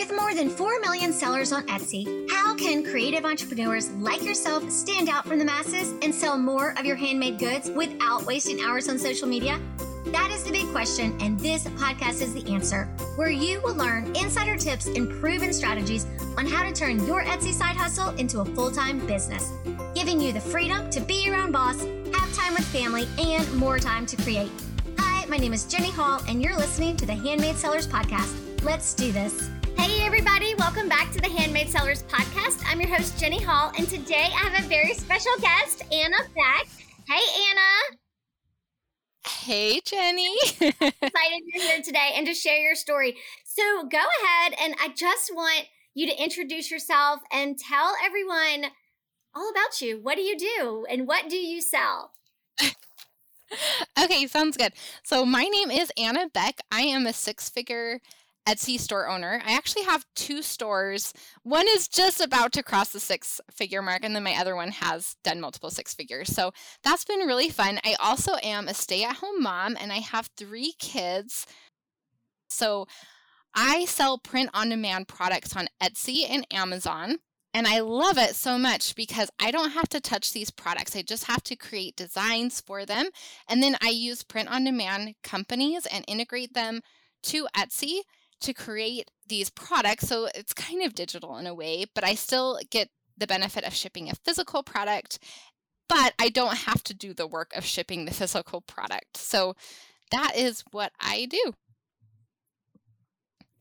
With more than 4 million sellers on Etsy, how can creative entrepreneurs like yourself stand out from the masses and sell more of your handmade goods without wasting hours on social media? That is the big question, and this podcast is the answer, where you will learn insider tips and proven strategies on how to turn your Etsy side hustle into a full time business, giving you the freedom to be your own boss, have time with family, and more time to create. Hi, my name is Jenny Hall, and you're listening to the Handmade Sellers Podcast. Let's do this. Hey, everybody, welcome back to the Handmade Sellers Podcast. I'm your host, Jenny Hall, and today I have a very special guest, Anna Beck. Hey, Anna. Hey, Jenny. Excited you're here today and to share your story. So go ahead, and I just want you to introduce yourself and tell everyone all about you. What do you do, and what do you sell? okay, sounds good. So, my name is Anna Beck. I am a six figure Etsy store owner. I actually have two stores. One is just about to cross the six figure mark, and then my other one has done multiple six figures. So that's been really fun. I also am a stay at home mom, and I have three kids. So I sell print on demand products on Etsy and Amazon. And I love it so much because I don't have to touch these products. I just have to create designs for them. And then I use print on demand companies and integrate them to Etsy to create these products. So it's kind of digital in a way, but I still get the benefit of shipping a physical product, but I don't have to do the work of shipping the physical product. So that is what I do.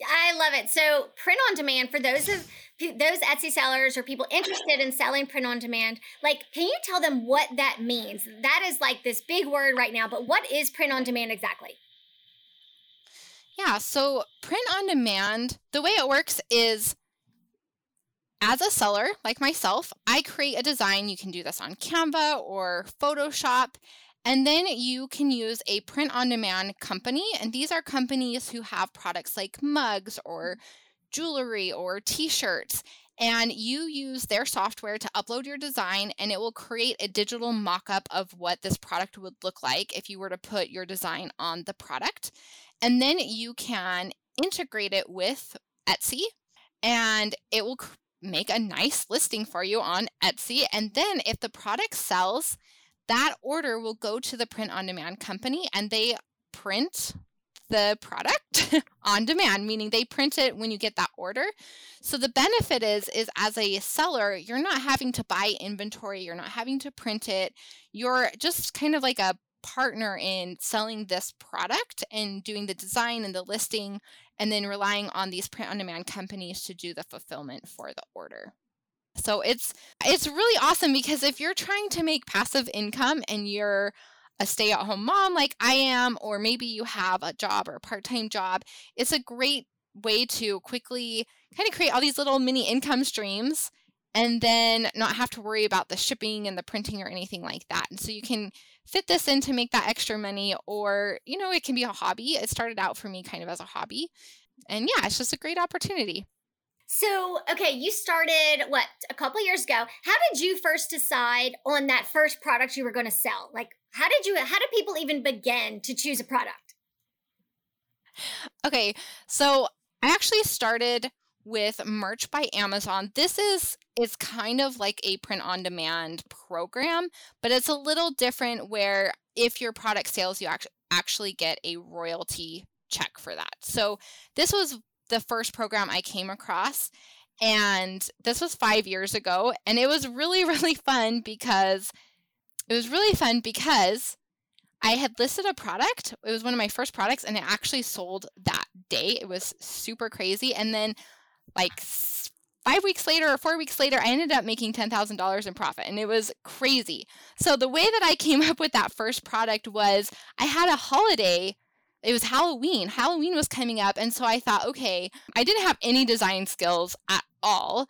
I love it. So, print on demand for those of those Etsy sellers or people interested in selling print on demand, like, can you tell them what that means? That is like this big word right now, but what is print on demand exactly? Yeah, so print on demand, the way it works is as a seller like myself, I create a design. You can do this on Canva or Photoshop. And then you can use a print on demand company. And these are companies who have products like mugs or jewelry or t shirts. And you use their software to upload your design, and it will create a digital mock up of what this product would look like if you were to put your design on the product. And then you can integrate it with Etsy and it will make a nice listing for you on Etsy. And then if the product sells, that order will go to the print on demand company and they print the product on demand meaning they print it when you get that order so the benefit is is as a seller you're not having to buy inventory you're not having to print it you're just kind of like a partner in selling this product and doing the design and the listing and then relying on these print on demand companies to do the fulfillment for the order. So it's it's really awesome because if you're trying to make passive income and you're a stay-at-home mom like I am or maybe you have a job or a part-time job, it's a great way to quickly kind of create all these little mini income streams and then not have to worry about the shipping and the printing or anything like that. And so you can fit this in to make that extra money, or, you know, it can be a hobby. It started out for me kind of as a hobby. And yeah, it's just a great opportunity. So, okay, you started what a couple years ago. How did you first decide on that first product you were going to sell? Like, how did you, how did people even begin to choose a product? Okay, so I actually started with Merch by Amazon. This is is kind of like a print on demand program, but it's a little different where if your product sales you actually actually get a royalty check for that. So this was the first program I came across and this was 5 years ago and it was really really fun because it was really fun because I had listed a product. It was one of my first products and it actually sold that day. It was super crazy and then like five weeks later or four weeks later, I ended up making $10,000 in profit and it was crazy. So the way that I came up with that first product was I had a holiday. It was Halloween. Halloween was coming up. And so I thought, okay, I didn't have any design skills at all.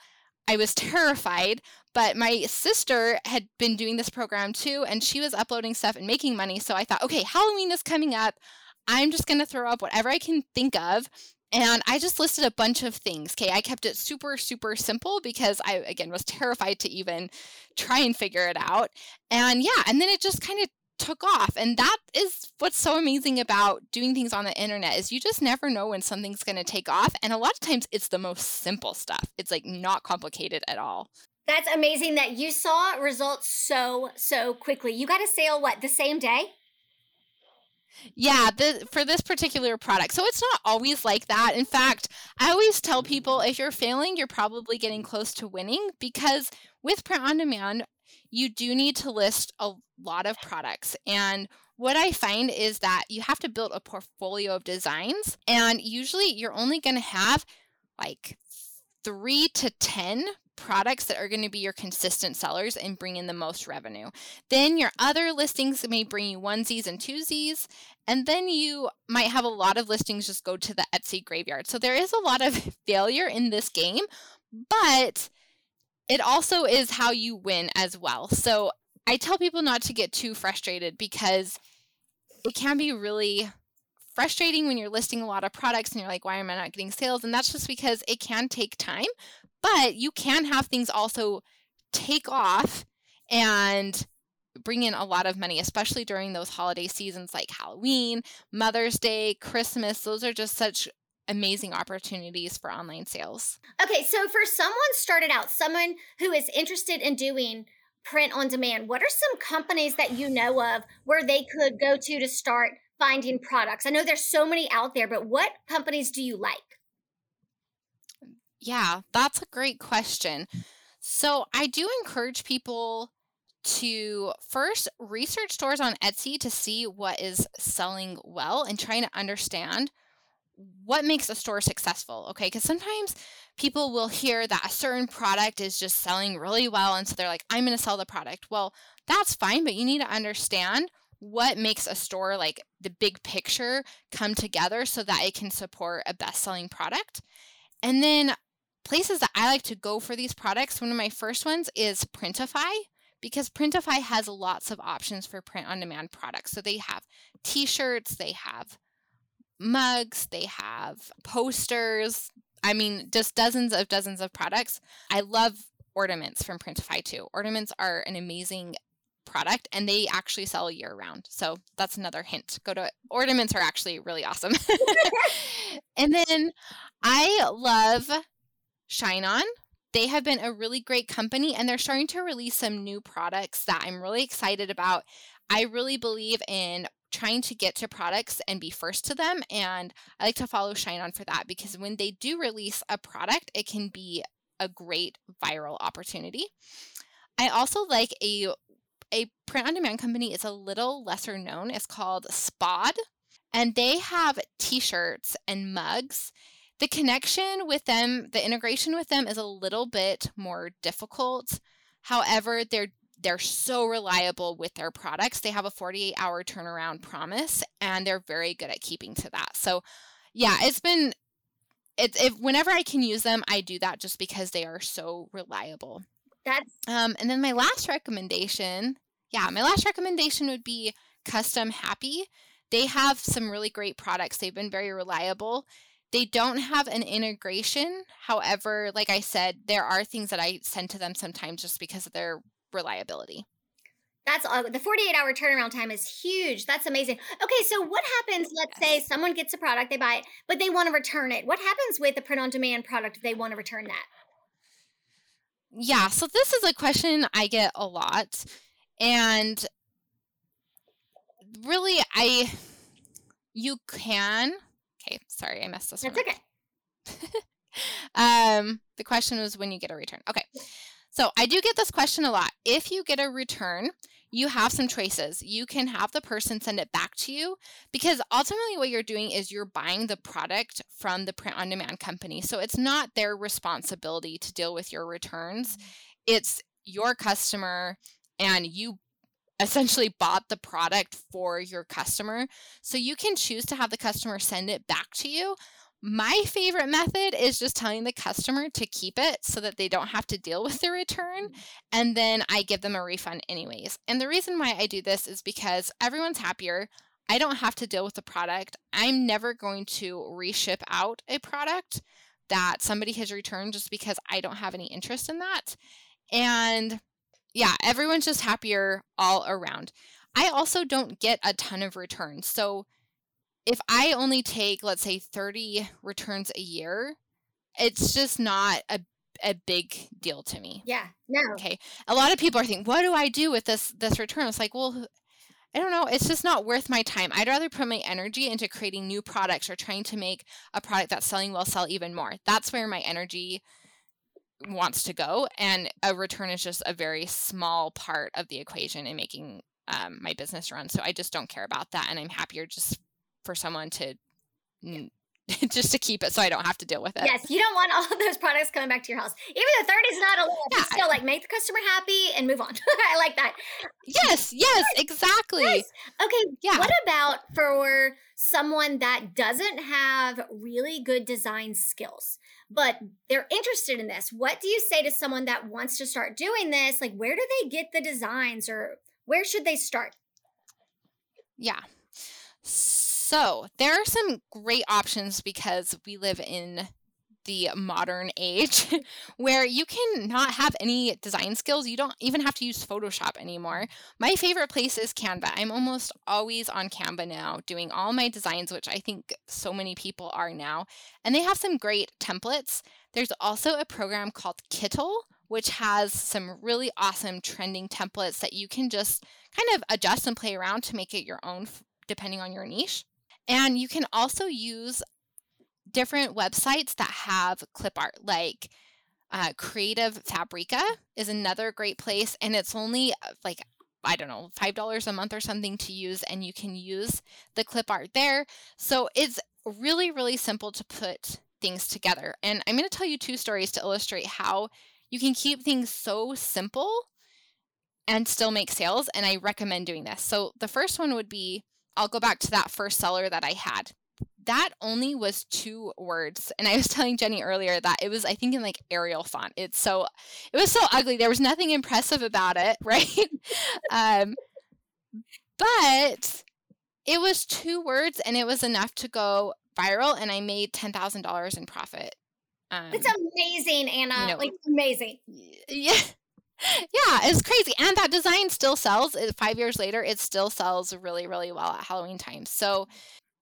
I was terrified, but my sister had been doing this program too, and she was uploading stuff and making money. So I thought, okay, Halloween is coming up. I'm just going to throw up whatever I can think of and I just listed a bunch of things. Okay, I kept it super, super simple because I, again, was terrified to even try and figure it out. And yeah, and then it just kind of took off. And that is what's so amazing about doing things on the internet is you just never know when something's going to take off. And a lot of times it's the most simple stuff. It's like not complicated at all. That's amazing that you saw results so so quickly. You got a sale what the same day yeah, the, for this particular product. So it's not always like that. In fact, I always tell people if you're failing, you're probably getting close to winning because with print on demand, you do need to list a lot of products. And what I find is that you have to build a portfolio of designs, and usually you're only going to have like three to 10 products that are going to be your consistent sellers and bring in the most revenue. Then your other listings may bring you onesies and twosies. And then you might have a lot of listings just go to the Etsy graveyard. So there is a lot of failure in this game, but it also is how you win as well. So I tell people not to get too frustrated because it can be really frustrating when you're listing a lot of products and you're like, why am I not getting sales? And that's just because it can take time, but you can have things also take off and bring in a lot of money, especially during those holiday seasons like Halloween, Mother's Day, Christmas. Those are just such amazing opportunities for online sales. Okay, so for someone started out, someone who is interested in doing print on demand, what are some companies that you know of where they could go to to start finding products? I know there's so many out there, but what companies do you like? Yeah, that's a great question. So I do encourage people to first research stores on Etsy to see what is selling well and trying to understand what makes a store successful okay? Because sometimes people will hear that a certain product is just selling really well and so they're like i'm going to sell the product. Well that's fine but you need to understand what makes a store like the big picture come together so that it can support a best selling product. And then places that i like to go for these products one of my first ones is printify because printify has lots of options for print on demand products so they have t-shirts they have mugs, they have posters. I mean, just dozens of dozens of products. I love ornaments from Printify too. Ornaments are an amazing product and they actually sell year round. So that's another hint. Go to. Ornaments are actually really awesome. and then I love ShineOn. They have been a really great company and they're starting to release some new products that I'm really excited about. I really believe in trying to get to products and be first to them. And I like to follow ShineOn for that because when they do release a product, it can be a great viral opportunity. I also like a a print on demand company is a little lesser known. It's called Spod, and they have t-shirts and mugs. The connection with them, the integration with them is a little bit more difficult. However, they're they're so reliable with their products. They have a 48 hour turnaround promise and they're very good at keeping to that. So, yeah, it's been it's if whenever I can use them, I do that just because they are so reliable. That's um and then my last recommendation, yeah, my last recommendation would be Custom Happy. They have some really great products. They've been very reliable. They don't have an integration. However, like I said, there are things that I send to them sometimes just because of their reliability. That's all. The 48 hour turnaround time is huge. That's amazing. Okay, so what happens? Let's yes. say someone gets a product, they buy it, but they want to return it. What happens with the print on demand product if they want to return that? Yeah, so this is a question I get a lot. And really, I, you can, okay, sorry, I messed this That's one okay. um, the question was when you get a return. Okay. So I do get this question a lot. If you get a return, you have some choices. You can have the person send it back to you because ultimately what you're doing is you're buying the product from the print on demand company. So it's not their responsibility to deal with your returns. Mm-hmm. It's your customer and you essentially bought the product for your customer. So you can choose to have the customer send it back to you my favorite method is just telling the customer to keep it so that they don't have to deal with the return. Mm. And then I give them a refund, anyways. And the reason why I do this is because everyone's happier. I don't have to deal with the product. I'm never going to reship out a product that somebody has returned just because I don't have any interest in that. And yeah, everyone's just happier all around. I also don't get a ton of returns. So if I only take, let's say, 30 returns a year, it's just not a a big deal to me. Yeah. No. Okay. A lot of people are thinking, what do I do with this this return? It's like, well, I don't know. It's just not worth my time. I'd rather put my energy into creating new products or trying to make a product that's selling well sell even more. That's where my energy wants to go. And a return is just a very small part of the equation in making um, my business run. So I just don't care about that. And I'm happier just for someone to just to keep it so I don't have to deal with it. Yes, you don't want all of those products coming back to your house. Even though 30 is not a lot, yeah, still like make the customer happy and move on. I like that. Yes, yes, exactly. Yes. Okay, yeah. what about for someone that doesn't have really good design skills, but they're interested in this? What do you say to someone that wants to start doing this? Like, where do they get the designs or where should they start? Yeah. So, there are some great options because we live in the modern age where you can not have any design skills. You don't even have to use Photoshop anymore. My favorite place is Canva. I'm almost always on Canva now doing all my designs, which I think so many people are now. And they have some great templates. There's also a program called Kittl, which has some really awesome trending templates that you can just kind of adjust and play around to make it your own depending on your niche. And you can also use different websites that have clip art, like uh, Creative Fabrica is another great place, and it's only uh, like I don't know, $5 a month or something to use, and you can use the clip art there. So it's really, really simple to put things together. And I'm going to tell you two stories to illustrate how you can keep things so simple and still make sales. And I recommend doing this. So the first one would be I'll go back to that first seller that I had. That only was two words. And I was telling Jenny earlier that it was, I think, in like Arial font. It's so, it was so ugly. There was nothing impressive about it, right? um, but it was two words and it was enough to go viral. And I made $10,000 in profit. Um, it's amazing, Anna. Know, like, amazing. Yeah yeah, it's crazy. And that design still sells. Five years later, it still sells really, really well at Halloween time. So,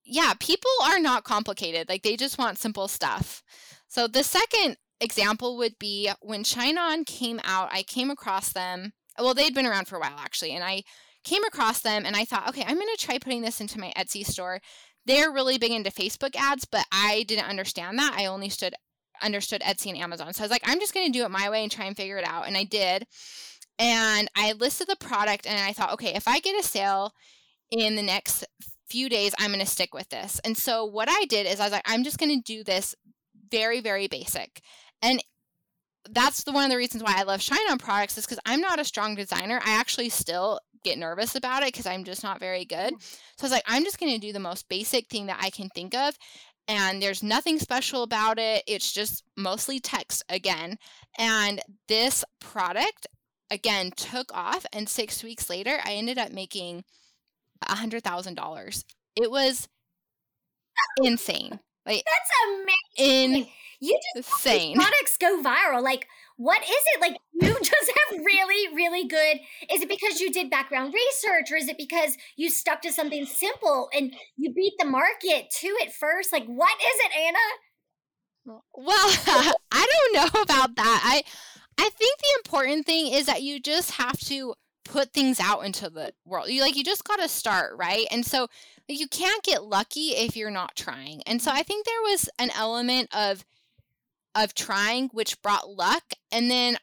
yeah, people are not complicated. Like, they just want simple stuff. So, the second example would be when ShineOn came out, I came across them. Well, they'd been around for a while, actually. And I came across them and I thought, okay, I'm going to try putting this into my Etsy store. They're really big into Facebook ads, but I didn't understand that. I only stood understood Etsy and Amazon. So I was like, I'm just going to do it my way and try and figure it out. And I did. And I listed the product and I thought, okay, if I get a sale in the next few days, I'm going to stick with this. And so what I did is I was like, I'm just going to do this very, very basic. And that's the one of the reasons why I love ShineOn products is because I'm not a strong designer. I actually still get nervous about it because I'm just not very good. Mm. So I was like, I'm just going to do the most basic thing that I can think of and there's nothing special about it. It's just mostly text again. And this product, again, took off. And six weeks later, I ended up making a $100,000. It was insane. Like, That's amazing. In- You just insane. products go viral. Like, what is it? Like you just have really, really good. Is it because you did background research or is it because you stuck to something simple and you beat the market to it first? Like, what is it, Anna? Well, I don't know about that. I I think the important thing is that you just have to put things out into the world. You like you just got to start, right? And so like, you can't get lucky if you're not trying. And so I think there was an element of of trying, which brought luck. And then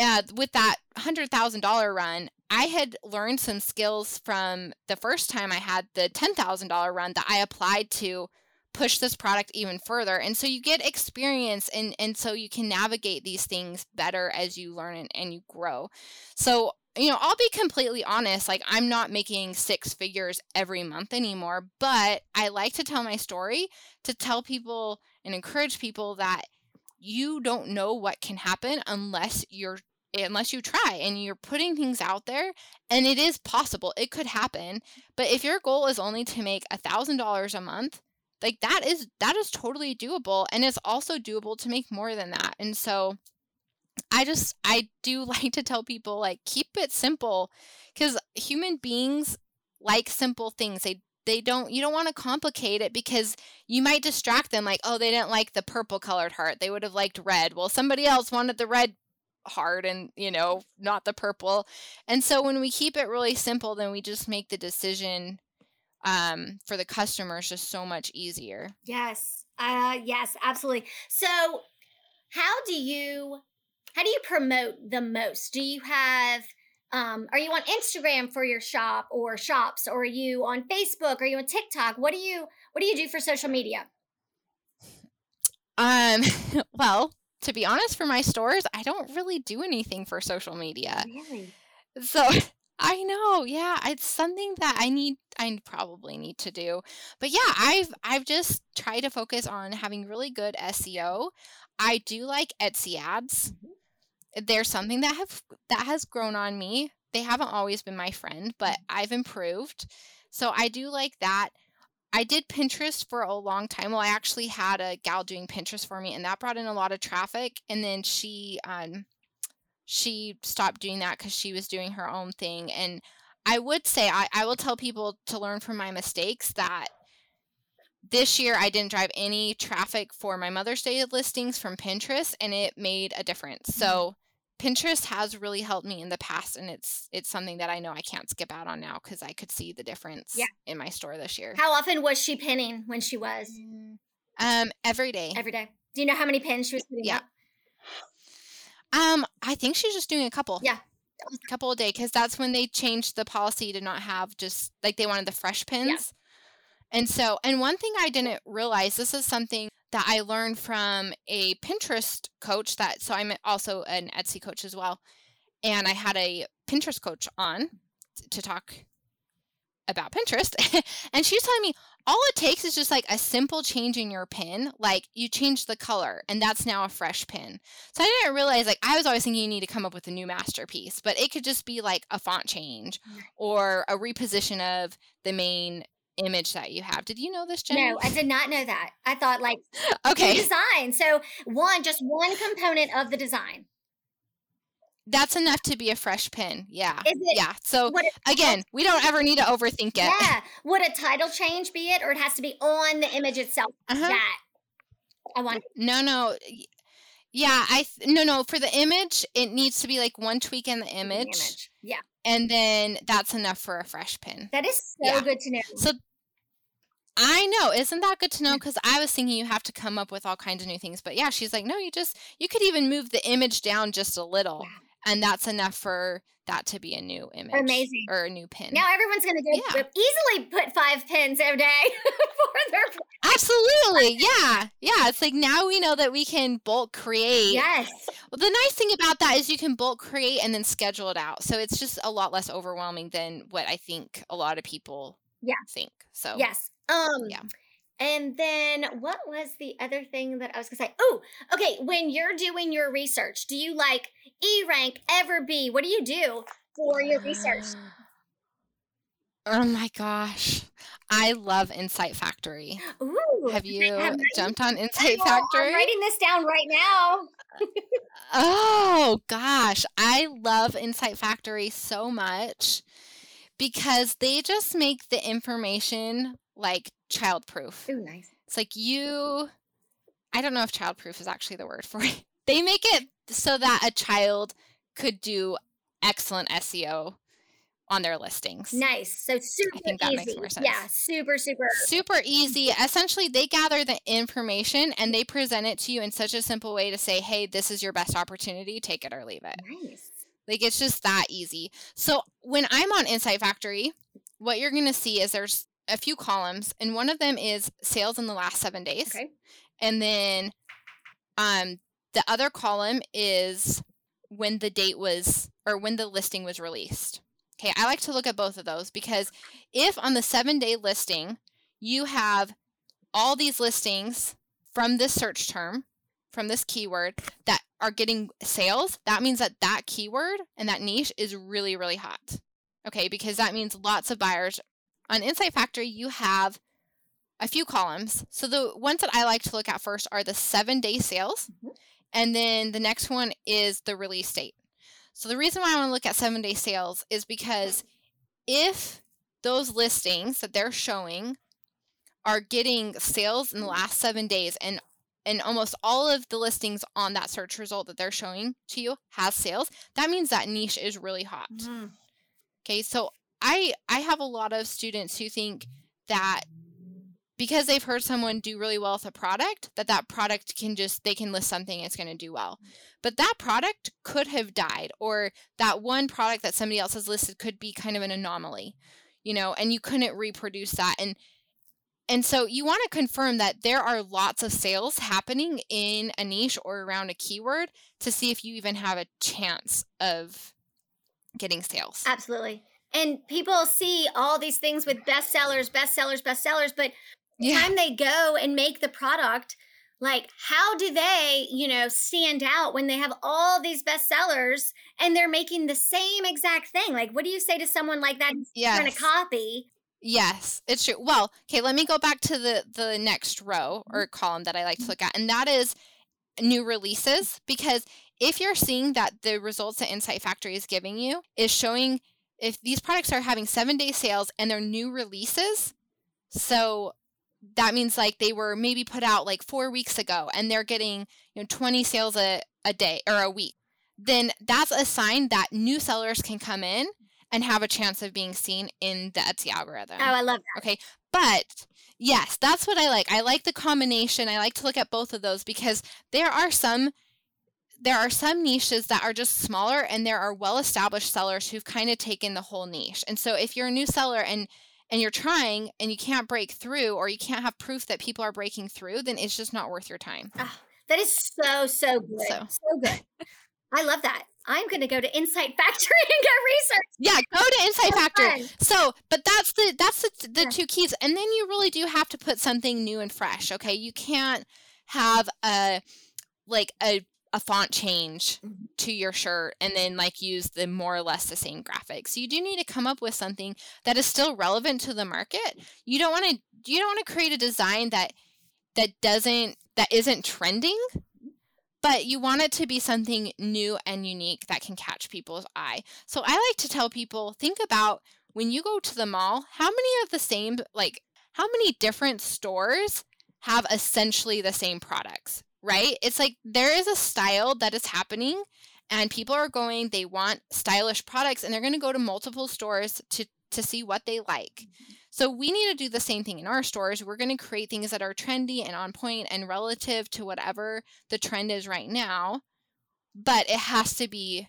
uh, with that $100,000 run, I had learned some skills from the first time I had the $10,000 run that I applied to push this product even further. And so you get experience and, and so you can navigate these things better as you learn and, and you grow. So, you know, I'll be completely honest, like I'm not making six figures every month anymore, but I like to tell my story to tell people and encourage people that you don't know what can happen unless you're unless you try and you're putting things out there and it is possible it could happen. But if your goal is only to make a thousand dollars a month like that is that is totally doable and it's also doable to make more than that. And so I just I do like to tell people like keep it simple cuz human beings like simple things. They they don't you don't want to complicate it because you might distract them like oh they didn't like the purple colored heart. They would have liked red. Well, somebody else wanted the red heart and you know not the purple and so when we keep it really simple then we just make the decision um, for the customers just so much easier yes uh yes absolutely so how do you how do you promote the most do you have um, are you on instagram for your shop or shops or are you on facebook are you on tiktok what do you what do you do for social media um well to be honest, for my stores, I don't really do anything for social media. really So I know, yeah, it's something that I need I probably need to do. But yeah, I've I've just tried to focus on having really good SEO. I do like Etsy ads. Mhm. There's something that have that has grown on me. They haven't always been my friend, but I've improved. So I do like that. I did Pinterest for a long time. Well, I actually had a gal doing Pinterest for me, and that brought in a lot of traffic. And then she um she stopped doing that because she was doing her own thing. And I would say I, I will tell people to learn from my mistakes that this year I didn't drive any traffic for my Mother's Day listings from Pinterest, and it made a difference. So Pinterest has really helped me in the past, and it's it's something that I know I can't skip out on now because I could see the difference Yeah. in my store this year. how often was she pinning when she was Um, every day. every day do you know how many pins she was putting Yeah. up Um, I think she's just doing a couple. Yeah. A couple a day because that's when they changed the policy to not have just like they wanted the fresh pins. And so, and one thing I didn't realize this is something that I learned from a Pinterest coach that so I'm also an Etsy coach as well. And I had a Pinterest coach on to talk about Pinterest. and she was telling me all it takes is just like a simple change in your pin. Like you change the color and that's now a fresh pin. So I didn't realize like I was always thinking you need to come up with a new masterpiece, but it could just be like a font change mm. or a reposition of the main image that you have. Did you know this, Jenny? no i did not know that i thought like okay. design so one just one component of the design That's enough to be a fresh pin. Yeah. Is it- yeah. So it, again, we don't ever need to overthink it. yeah would a title change be it or it has to be on the image itself Uh-huh. that i want No, no. Yeah, I th- no, no. For the image, it needs to be like one tweak in the the image, yeah and then that's enough for a fresh pin. that is so Yeah. good to know So I know, isn't that good to know? Because I was thinking you have to come up with all kinds of new things, but yeah, she's like, no, you just you could even move the image down just a little, Wow. And that's enough for that to be a new image, Amazing. or a new pin. now everyone's gonna go Yeah. easily put five pins a day for their Absolutely, yeah, yeah. It's like now we know that we can bulk create. yes Well, the nice thing about that is you can bulk create and then schedule it out. So it's just a lot less overwhelming than what I think a lot of people Yeah. think. So Yes. Um Yeah. And then what was the other thing that I was gonna say? Oh, okay. When you're doing your research, do you like E rank, EverBee? What do you do for your research? Oh my gosh. I love Insight Factory. Ooh. Have you I'm jumped on Insight Oh, Factory? I'm writing this down right now. Oh gosh, I love Insight Factory so much because they just make the information like childproof. Ooh, nice. It's like you I don't know if childproof is actually the word for it. They make it so that a child could do excellent SEO on their listings. Nice. So super I think that easy. makes more sense. Yeah, super, super. Super easy. Essentially, they gather the information and they present it to you in such a simple way to say, hey, this is your best opportunity, take it or leave it. Nice. Like it's just that easy. So when I'm on Insight Factory, what you're going to see is there's a few columns, and one of them is sales in the last seven days. Okay. And then um, the other column is when the date was or when the listing was released. Okay, I like to look at both of those because if on the seven day listing you have all these listings from this search term, from this keyword that are getting sales, that means that that keyword and that niche is really, really hot. Okay, because that means lots of buyers. On Insight Factory, you have a few columns. So the ones that I like to look at first are the seven day sales Mhm. And then the next one is the release date. So the reason why I want to look at seven day sales is because if those listings that they're showing are getting sales in the last seven days and and almost all of the listings on that search result that they're showing to you has sales that means that niche is really hot Mm-hmm. okay so i i have a lot of students who think that because they've heard someone do really well with a product that that product can just they can list something it's going to do well but that product could have died or that one product that somebody else has listed could be kind of an anomaly you know and you couldn't reproduce that and and so you want to confirm that there are lots of sales happening in a niche or around a keyword to see if you even have a chance of getting sales. Absolutely. And people see all these things with bestsellers, bestsellers, bestsellers, but Yeah. time they go and make the product, like how do they, you know, stand out when they have all these bestsellers and they're making the same exact thing? Like, what do you say to someone like that who's trying Yes. to copy? Yes, it's true. Well, okay, let me go back to the the next row mm-hmm. or column that I like to mm-hmm. look at, and that is new releases. Because if you're seeing that the results that Insight Factory is giving you is showing if these products are having seven day sales and they're new releases, so that means like they were maybe put out like four weeks ago and they're getting you know 20 sales a, a day or a week, then that's a sign that new sellers can come in and have a chance of being seen in the Etsy algorithm. Oh, I love that. Okay. But yes, that's what I like. I like the combination. I like to look at both of those because there are some there are some niches that are just smaller and there are well-established sellers who've kind of taken the whole niche. And so if you're a new seller and and you're trying and you can't break through or you can't have proof that people are breaking through, then it's just not worth your time. Ah, that is so, so good. So. So, good. I love that. I'm going to go to Insight Factory and get research. Yeah, go to Insight So Factory. So, but that's the that's the, the Yeah. two keys, and then you really do have to put something new and fresh. Okay, you can't have a like a a font change Mhm. to your shirt and then like use the more or less the same graphics. You do need to come up with something that is still relevant to the market. You don't want to you don't want to create a design that that doesn't that isn't trending but you want it to be something new and unique that can catch people's eye. So I like to tell people think about when you go to the mall, how many of the same, like, how many different stores have essentially the same products, right? It's like there is a style that is happening and people are going, they want stylish products and they're going to go to multiple stores to to see what they like. Mm-hmm. So we need to do the same thing in our stores. We're going to create things that are trendy and on point and relative to whatever the trend is right now, but it has to be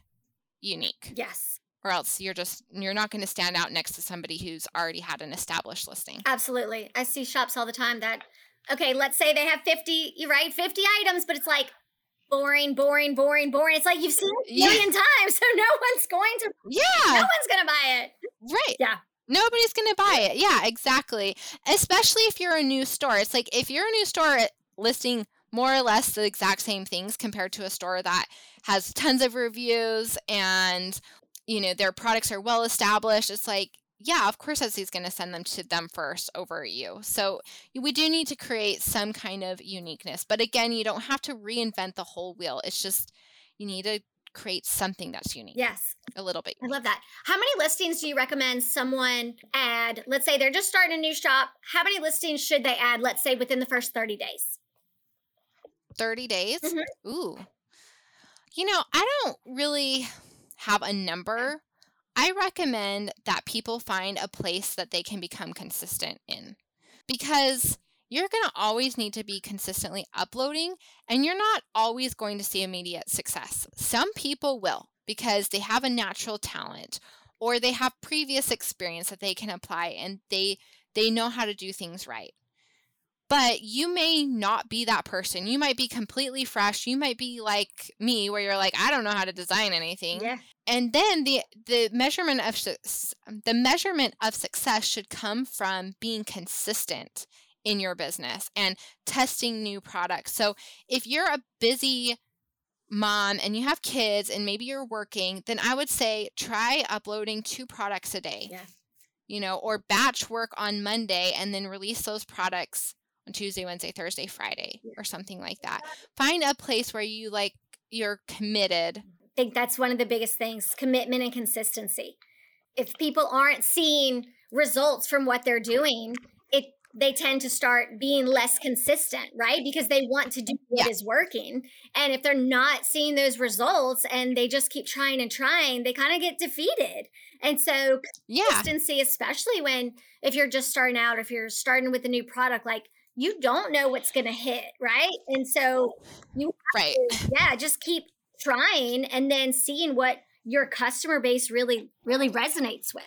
unique Yes, or else you're just you're not going to stand out next to somebody who's already had an established listing. absolutely. I see shops all the time that, okay, let's say they have 50, you're right, 50 items, but it's like boring, boring, boring, boring. It's like you've seen it a Yeah. million times, so no one's going to, Yeah. no one's going to buy it. right. Yeah. Nobody's going to buy it. Yeah, exactly. Especially if you're a new store. It's like if you're a new store listing more or less the exact same things compared to a store that has tons of reviews and you know their products are well established it's like yeah of course Etsy's going to send them to them first over you so we do need to create some kind of uniqueness but again you don't have to reinvent the whole wheel it's just you need to create something that's unique Yes, a little bit I love that. How many listings do you recommend someone add? Let's say they're just starting a new shop. How many listings should they add, let's say, within the first 30 days? 30 days Mhm. ooh you know i don't really have a number i recommend that people find a place that they can become consistent in because you're going to always need to be consistently uploading and you're not always going to see immediate success some people will because they have a natural talent or they have previous experience that they can apply and they they know how to do things right but you may not be that person. You might be completely fresh. You might be like me where you're like I don't know how to design anything. And then the the measurement of the measurement of success should come from being consistent in your business and testing new products. So if you're a busy mom and you have kids and maybe you're working, then I would say try uploading two products a day Yeah. you know, or batch work on Monday and then release those products on Tuesday, Wednesday, Thursday, Friday, or something like that. Find a place where you like you're committed. I think that's one of the biggest things commitment and consistency. If people aren't seeing results from what they're doing, it they tend to start being less consistent, right? Because they want to do what Yeah. is working. And if they're not seeing those results and they just keep trying and trying, they kind of get defeated. And so Yeah. consistency, especially when if you're just starting out, if you're starting with a new product, like you don't know what's going to hit, right? And so you, Right. yeah, just keep trying and then seeing what your customer base really, really resonates with.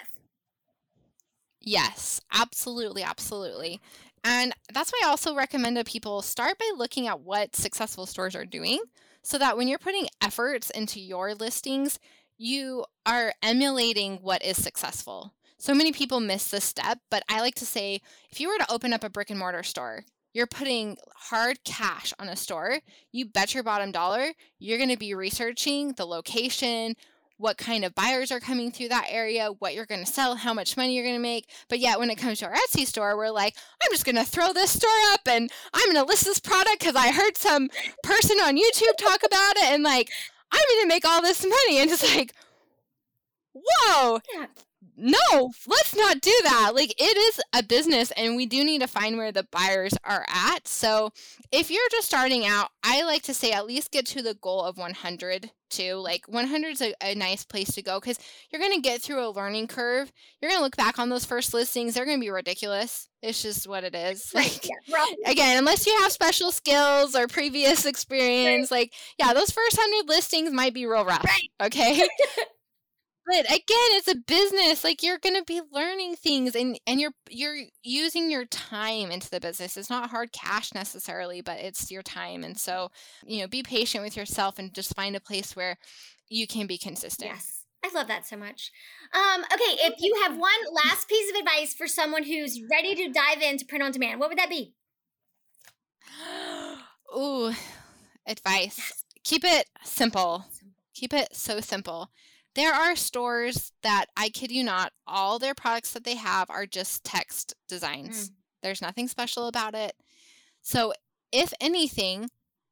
Yes, absolutely, absolutely. And that's why I also recommend that people start by looking at what successful stores are doing so that when you're putting efforts into your listings, you are emulating what is successful. So many people miss this step, but I like to say if you were to open up a brick and mortar store, you're putting hard cash on a store, you bet your bottom dollar you're going to be researching the location, what kind of buyers are coming through that area, what you're going to sell, how much money you're going to make. But yet, when it comes to our Etsy store, we're like, I'm just going to throw this store up and I'm going to list this product because I heard some person on YouTube talk about it and like, I'm going to make all this money. And it's like, whoa, Yeah. No, let's not do that. Like, it is a business and we do need to find where the buyers are at. So, if you're just starting out, I like to say at least get to the goal of 100 too. Like 100 is a, a nice place to go because you're going to get through a learning curve. You're going to look back on those first listings. They're going to be ridiculous. It's just what it is. Like, yeah, we're all- again, unless you have special skills or previous experience, like, yeah, those first 100 listings might be real rough. Okay. but again it's a business like you're going to be learning things and and you're you're using your time into the business it's not hard cash necessarily but it's your time and so you know be patient with yourself and just find a place where you can be consistent Yes. I love that so much. Um, okay, if you have one last piece of advice for someone who's ready to dive into print on demand, what would that be? Ooh, advice. Keep it simple. Keep it so simple. There are stores that I kid you not, all their products that they have are just text designs. Mm. There's nothing special about it. So, if anything,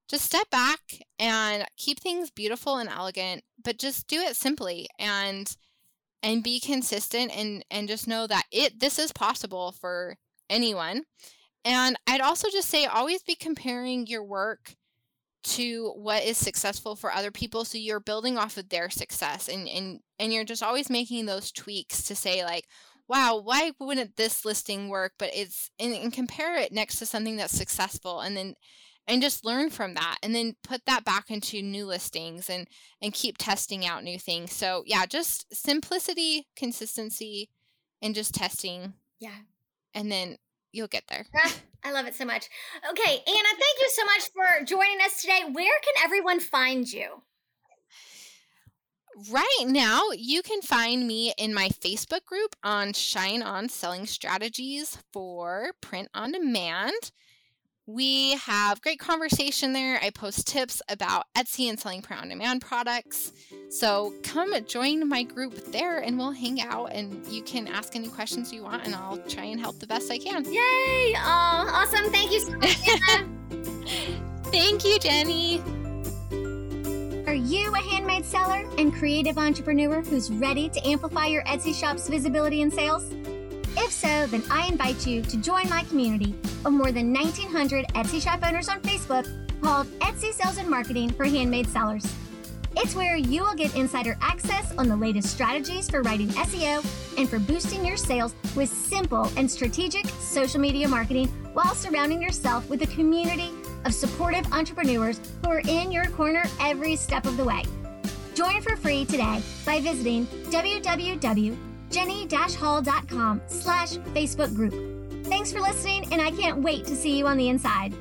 just step back and keep things beautiful and elegant, but just do it simply and and be consistent and and just know that it this is possible for anyone. And I'd also just say always be comparing your work to what is successful for other people so you're building off of their success and and and you're just always making those tweaks to say like wow why wouldn't this listing work? But it's and, and compare it next to something that's successful and then and just learn from that and then put that back into new listings and and keep testing out new things. So yeah just simplicity consistency and just testing. Yeah. and then you'll get there Ah, I love it so much. Okay, Anna, thank you so much for joining us today. Where can everyone find you? Right now, you can find me in my Facebook group on ShineOn Selling Strategies for Print on Demand. We have great conversation there. I post tips about Etsy and selling print on demand products. So come join my group there and we'll hang out and you can ask any questions you want and I'll try and help the best I can. Yay! Oh, awesome. Thank you so much, Thank you, Jenny. Are you a handmade seller and creative entrepreneur who's ready to amplify your Etsy shop's visibility and sales? So, then I invite you to join my community of more than 1,900 Etsy shop owners on Facebook called Etsy Sales and Marketing for Handmade Sellers. It's where you will get insider access on the latest strategies for writing SEO and for boosting your sales with simple and strategic social media marketing while surrounding yourself with a community of supportive entrepreneurs who are in your corner every step of the way. Join for free today by visiting www.jenny-hall.com slash Facebook group. Thanks for listening, and I can't wait to see you on the inside.